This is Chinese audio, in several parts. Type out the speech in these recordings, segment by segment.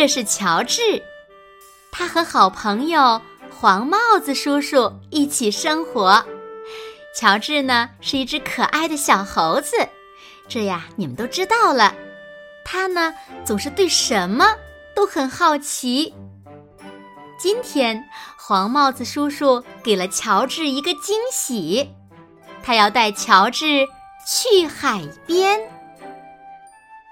这是乔治，他和好朋友黄帽子叔叔一起生活。乔治呢是一只可爱的小猴子，这呀你们都知道了。他呢总是对什么都很好奇。今天黄帽子叔叔给了乔治一个惊喜，他要带乔治去海边。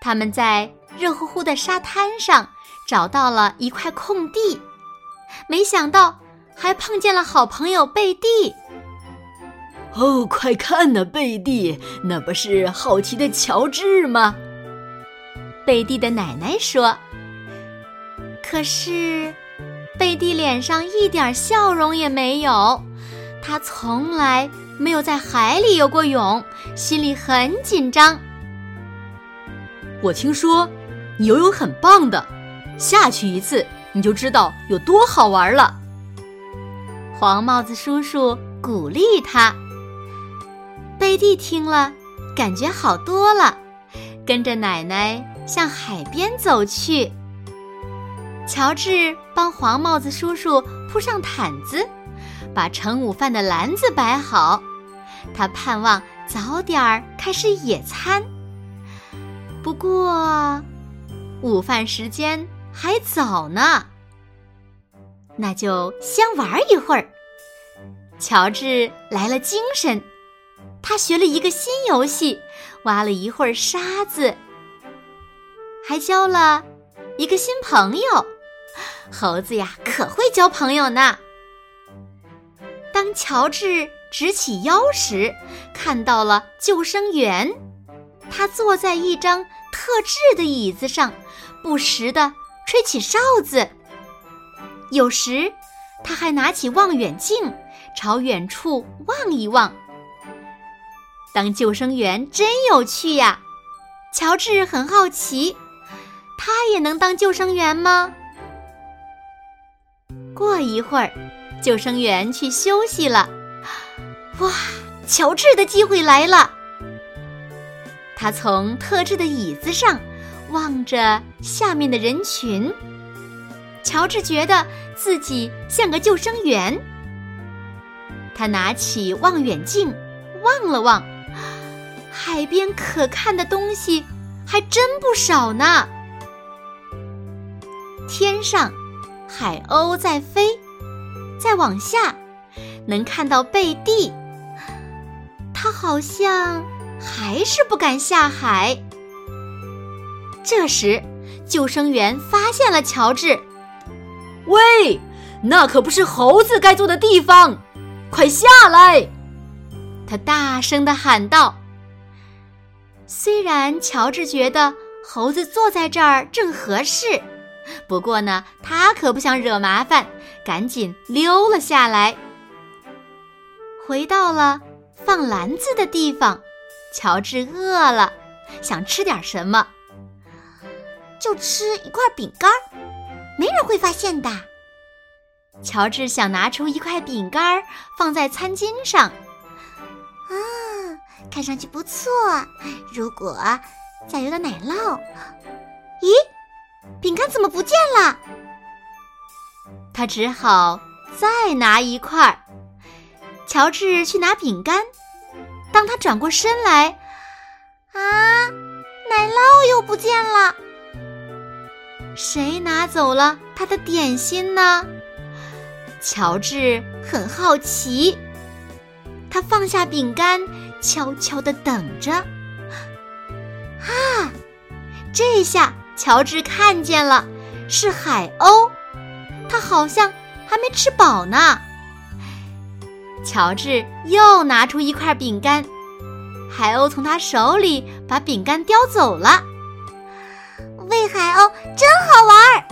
他们在热乎乎的沙滩上。找到了一块空地，没想到还碰见了好朋友贝蒂。哦，快看呐，贝蒂，那不是好奇的乔治吗？贝蒂的奶奶说。可是，贝蒂脸上一点笑容也没有，她从来没有在海里游过泳，心里很紧张。我听说你游泳很棒的。下去一次，你就知道有多好玩了。黄帽子叔叔鼓励他。贝蒂听了，感觉好多了，跟着奶奶向海边走去。乔治帮黄帽子叔叔铺上毯子，把盛午饭的篮子摆好。他盼望早点儿开始野餐。不过，午饭时间。还早呢，那就先玩一会儿。乔治来了精神，他学了一个新游戏，挖了一会儿沙子，还交了一个新朋友。猴子呀，可会交朋友呢。当乔治直起腰时，看到了救生员，他坐在一张特制的椅子上，不时的。吹起哨子，有时他还拿起望远镜朝远处望一望。当救生员真有趣呀！乔治很好奇，他也能当救生员吗？过一会儿，救生员去休息了。哇，乔治的机会来了！他从特制的椅子上。望着下面的人群，乔治觉得自己像个救生员。他拿起望远镜望了望，海边可看的东西还真不少呢。天上，海鸥在飞；再往下，能看到贝蒂。他好像还是不敢下海。这时，救生员发现了乔治。喂，那可不是猴子该坐的地方，快下来！他大声的喊道。虽然乔治觉得猴子坐在这儿正合适，不过呢，他可不想惹麻烦，赶紧溜了下来。回到了放篮子的地方，乔治饿了，想吃点什么。就吃一块饼干，没人会发现的。乔治想拿出一块饼干放在餐巾上，啊，看上去不错。如果再有点奶酪，咦，饼干怎么不见了？他只好再拿一块。乔治去拿饼干，当他转过身来，啊，奶酪又不见了。谁拿走了他的点心呢？乔治很好奇，他放下饼干，悄悄地等着。啊，这下乔治看见了，是海鸥，它好像还没吃饱呢。乔治又拿出一块饼干，海鸥从他手里把饼干叼走了。喂海鸥真好玩儿。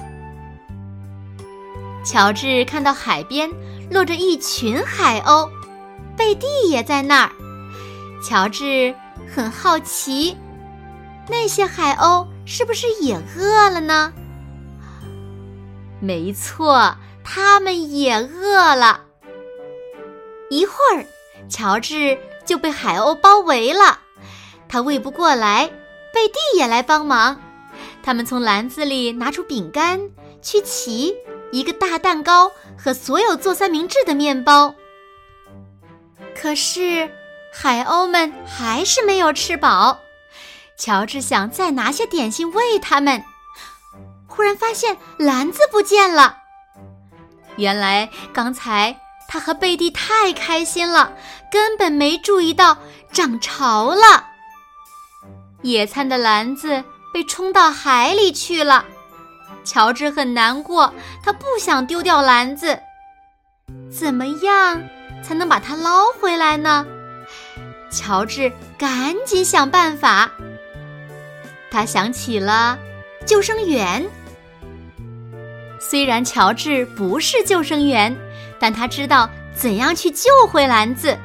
乔治看到海边落着一群海鸥，贝蒂也在那儿。乔治很好奇，那些海鸥是不是也饿了呢？没错，它们也饿了。一会儿，乔治就被海鸥包围了，他喂不过来，贝蒂也来帮忙。他们从篮子里拿出饼干、曲奇、一个大蛋糕和所有做三明治的面包。可是，海鸥们还是没有吃饱。乔治想再拿些点心喂它们，忽然发现篮子不见了。原来刚才他和贝蒂太开心了，根本没注意到涨潮了。野餐的篮子。被冲到海里去了，乔治很难过，他不想丢掉篮子。怎么样才能把它捞回来呢？乔治赶紧想办法。他想起了救生员。虽然乔治不是救生员，但他知道怎样去救回篮子。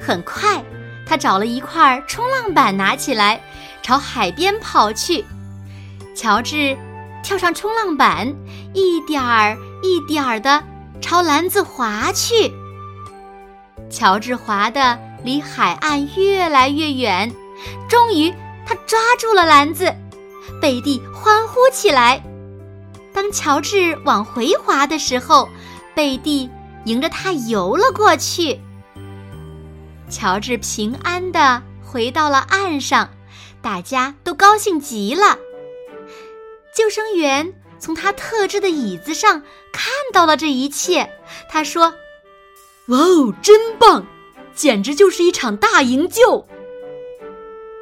很快，他找了一块冲浪板，拿起来。朝海边跑去，乔治跳上冲浪板，一点儿一点儿的朝篮子划去。乔治划的离海岸越来越远，终于他抓住了篮子，贝蒂欢呼起来。当乔治往回划的时候，贝蒂迎着他游了过去。乔治平安的回到了岸上。大家都高兴极了。救生员从他特制的椅子上看到了这一切，他说：“哇哦，真棒，简直就是一场大营救！”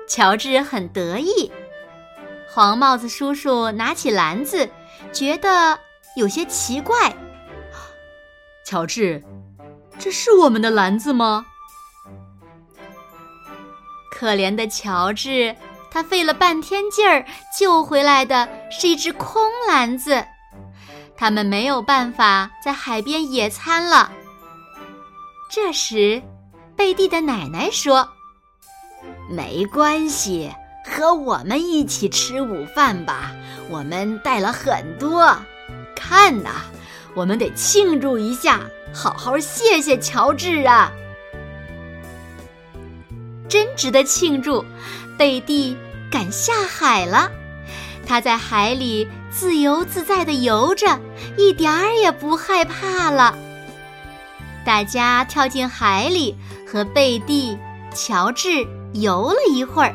乔治很得意。黄帽子叔叔拿起篮子，觉得有些奇怪。乔治，这是我们的篮子吗？可怜的乔治。他费了半天劲儿救回来的是一只空篮子，他们没有办法在海边野餐了。这时，贝蒂的奶奶说：“没关系，和我们一起吃午饭吧。我们带了很多，看呐，我们得庆祝一下，好好谢谢乔治啊！真值得庆祝。”贝蒂敢下海了，他在海里自由自在地游着，一点儿也不害怕了。大家跳进海里，和贝蒂、乔治游了一会儿。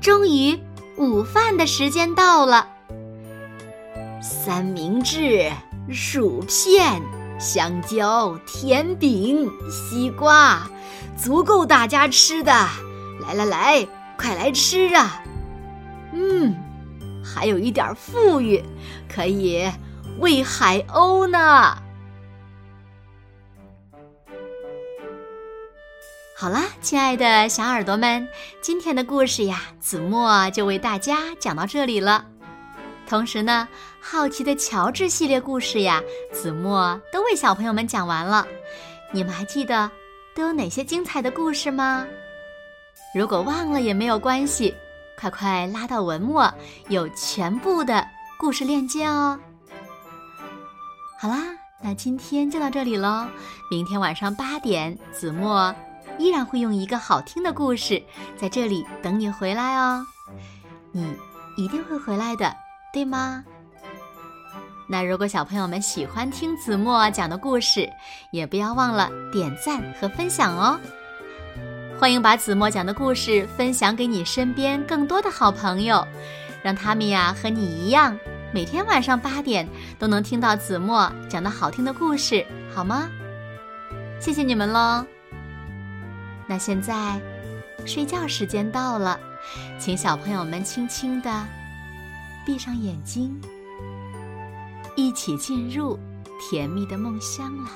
终于，午饭的时间到了。三明治、薯片、香蕉、甜饼、西瓜，足够大家吃的。来来来，快来吃啊！嗯，还有一点富裕，可以喂海鸥呢。好啦，亲爱的小耳朵们，今天的故事呀，子墨就为大家讲到这里了。同时呢，好奇的乔治系列故事呀，子墨都为小朋友们讲完了。你们还记得都有哪些精彩的故事吗？如果忘了也没有关系，快快拉到文末，有全部的故事链接哦。好啦，那今天就到这里喽。明天晚上八点，子墨依然会用一个好听的故事在这里等你回来哦。你一定会回来的，对吗？那如果小朋友们喜欢听子墨讲的故事，也不要忘了点赞和分享哦。欢迎把子墨讲的故事分享给你身边更多的好朋友，让他们呀和你一样，每天晚上八点都能听到子墨讲的好听的故事，好吗？谢谢你们喽。那现在睡觉时间到了，请小朋友们轻轻的闭上眼睛，一起进入甜蜜的梦乡了。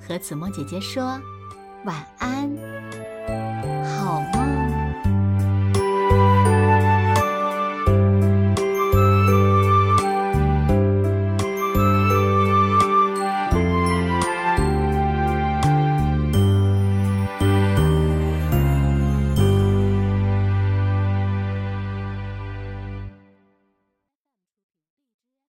和子墨姐姐说晚安，好梦。